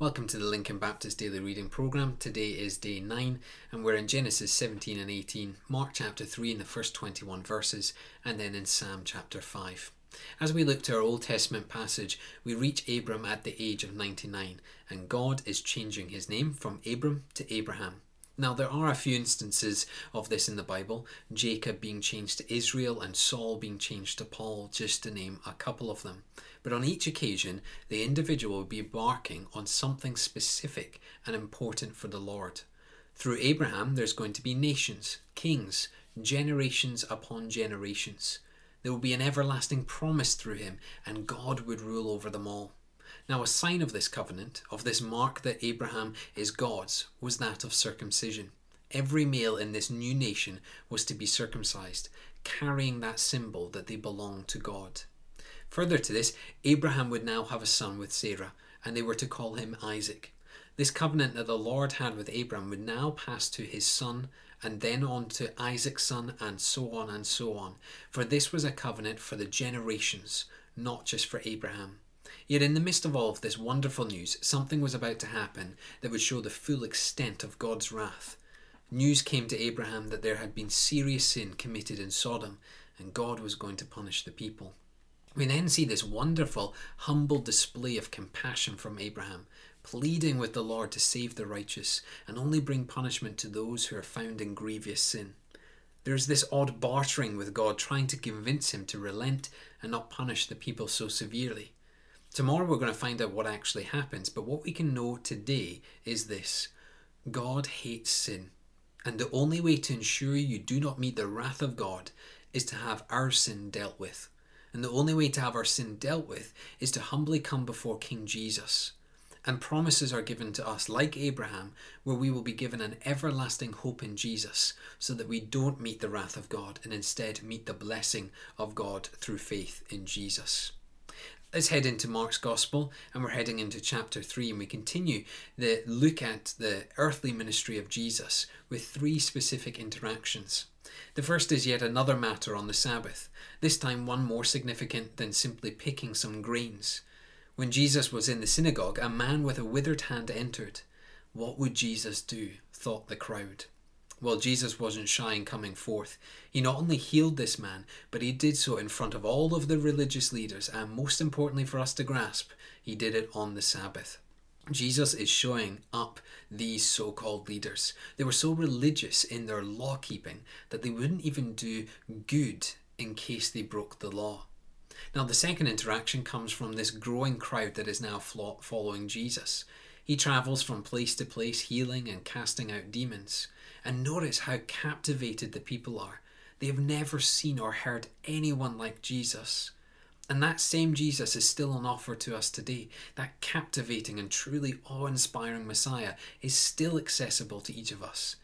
Welcome to the Lincoln Baptist Daily Reading Programme. Today is day 9, and we're in Genesis 17 and 18, Mark chapter 3 in the first 21 verses, and then in Psalm chapter 5. As we look to our Old Testament passage, we reach Abram at the age of 99, and God is changing his name from Abram to Abraham. Now, there are a few instances of this in the Bible Jacob being changed to Israel and Saul being changed to Paul, just to name a couple of them. But on each occasion, the individual would be embarking on something specific and important for the Lord. Through Abraham, there's going to be nations, kings, generations upon generations. There will be an everlasting promise through him, and God would rule over them all. Now, a sign of this covenant, of this mark that Abraham is God's, was that of circumcision. Every male in this new nation was to be circumcised, carrying that symbol that they belonged to God. Further to this, Abraham would now have a son with Sarah, and they were to call him Isaac. This covenant that the Lord had with Abraham would now pass to his son, and then on to Isaac's son, and so on and so on. For this was a covenant for the generations, not just for Abraham. Yet, in the midst of all of this wonderful news, something was about to happen that would show the full extent of God's wrath. News came to Abraham that there had been serious sin committed in Sodom, and God was going to punish the people. We then see this wonderful, humble display of compassion from Abraham, pleading with the Lord to save the righteous and only bring punishment to those who are found in grievous sin. There's this odd bartering with God, trying to convince him to relent and not punish the people so severely. Tomorrow we're going to find out what actually happens, but what we can know today is this God hates sin, and the only way to ensure you do not meet the wrath of God is to have our sin dealt with. And the only way to have our sin dealt with is to humbly come before King Jesus. And promises are given to us, like Abraham, where we will be given an everlasting hope in Jesus, so that we don't meet the wrath of God and instead meet the blessing of God through faith in Jesus. Let's head into Mark's Gospel, and we're heading into chapter 3, and we continue the look at the earthly ministry of Jesus with three specific interactions. The first is yet another matter on the Sabbath, this time one more significant than simply picking some grains. When Jesus was in the synagogue, a man with a withered hand entered. What would Jesus do? thought the crowd. Well, Jesus wasn't shy in coming forth. He not only healed this man, but he did so in front of all of the religious leaders, and most importantly for us to grasp, he did it on the Sabbath. Jesus is showing up these so called leaders. They were so religious in their law keeping that they wouldn't even do good in case they broke the law. Now, the second interaction comes from this growing crowd that is now following Jesus. He travels from place to place, healing and casting out demons. And notice how captivated the people are. They have never seen or heard anyone like Jesus. And that same Jesus is still on offer to us today. That captivating and truly awe inspiring Messiah is still accessible to each of us.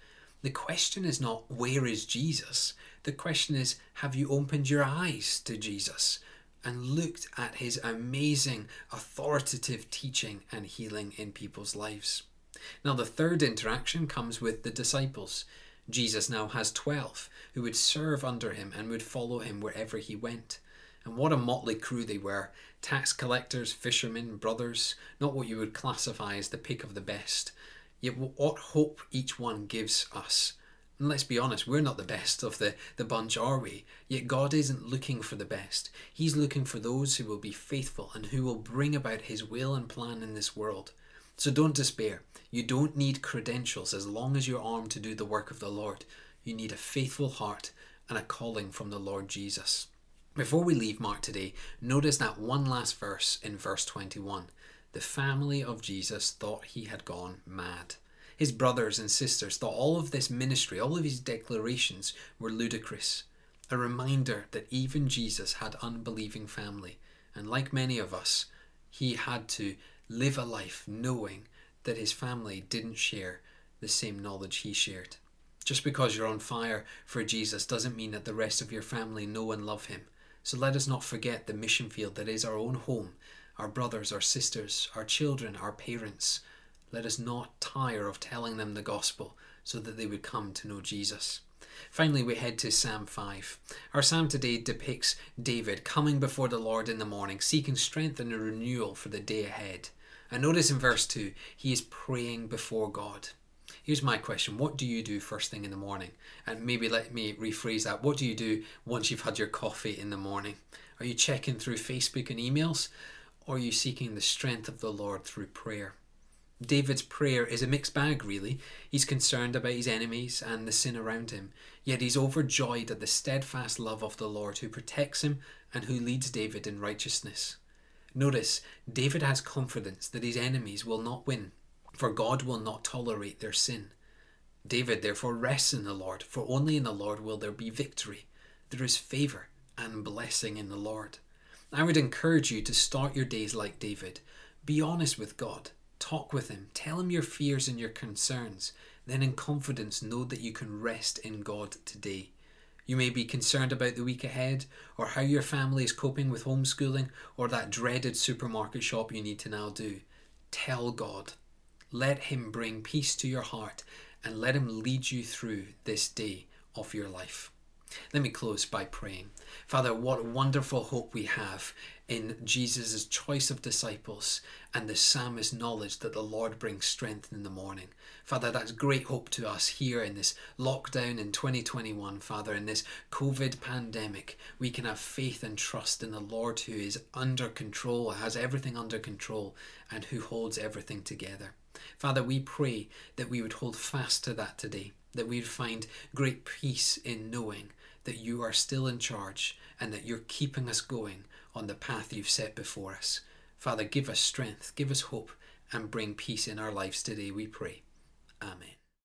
The question is not, where is Jesus? The question is, have you opened your eyes to Jesus and looked at his amazing, authoritative teaching and healing in people's lives? Now, the third interaction comes with the disciples. Jesus now has 12 who would serve under him and would follow him wherever he went. And what a motley crew they were tax collectors, fishermen, brothers, not what you would classify as the pick of the best. Yet, what hope each one gives us. And let's be honest, we're not the best of the, the bunch, are we? Yet God isn't looking for the best. He's looking for those who will be faithful and who will bring about His will and plan in this world. So don't despair. You don't need credentials as long as you're armed to do the work of the Lord. You need a faithful heart and a calling from the Lord Jesus. Before we leave Mark today, notice that one last verse in verse 21. The family of Jesus thought he had gone mad. His brothers and sisters thought all of this ministry, all of his declarations were ludicrous. A reminder that even Jesus had unbelieving family, and like many of us, he had to live a life knowing that his family didn't share the same knowledge he shared. Just because you're on fire for Jesus doesn't mean that the rest of your family know and love him. So let us not forget the mission field that is our own home, our brothers, our sisters, our children, our parents. Let us not tire of telling them the gospel so that they would come to know Jesus. Finally, we head to Psalm 5. Our psalm today depicts David coming before the Lord in the morning, seeking strength and a renewal for the day ahead. And notice in verse 2, he is praying before God. Here's my question What do you do first thing in the morning? And maybe let me rephrase that. What do you do once you've had your coffee in the morning? Are you checking through Facebook and emails? Or are you seeking the strength of the Lord through prayer? David's prayer is a mixed bag, really. He's concerned about his enemies and the sin around him, yet he's overjoyed at the steadfast love of the Lord who protects him and who leads David in righteousness. Notice, David has confidence that his enemies will not win, for God will not tolerate their sin. David therefore rests in the Lord, for only in the Lord will there be victory. There is favour and blessing in the Lord. I would encourage you to start your days like David. Be honest with God Talk with Him. Tell Him your fears and your concerns. Then, in confidence, know that you can rest in God today. You may be concerned about the week ahead, or how your family is coping with homeschooling, or that dreaded supermarket shop you need to now do. Tell God. Let Him bring peace to your heart, and let Him lead you through this day of your life. Let me close by praying. Father, what wonderful hope we have in Jesus' choice of disciples and the psalmist's knowledge that the Lord brings strength in the morning. Father, that's great hope to us here in this lockdown in 2021, Father, in this COVID pandemic. We can have faith and trust in the Lord who is under control, has everything under control, and who holds everything together. Father, we pray that we would hold fast to that today, that we would find great peace in knowing that you are still in charge and that you're keeping us going on the path you've set before us. Father, give us strength, give us hope, and bring peace in our lives today, we pray. Amen.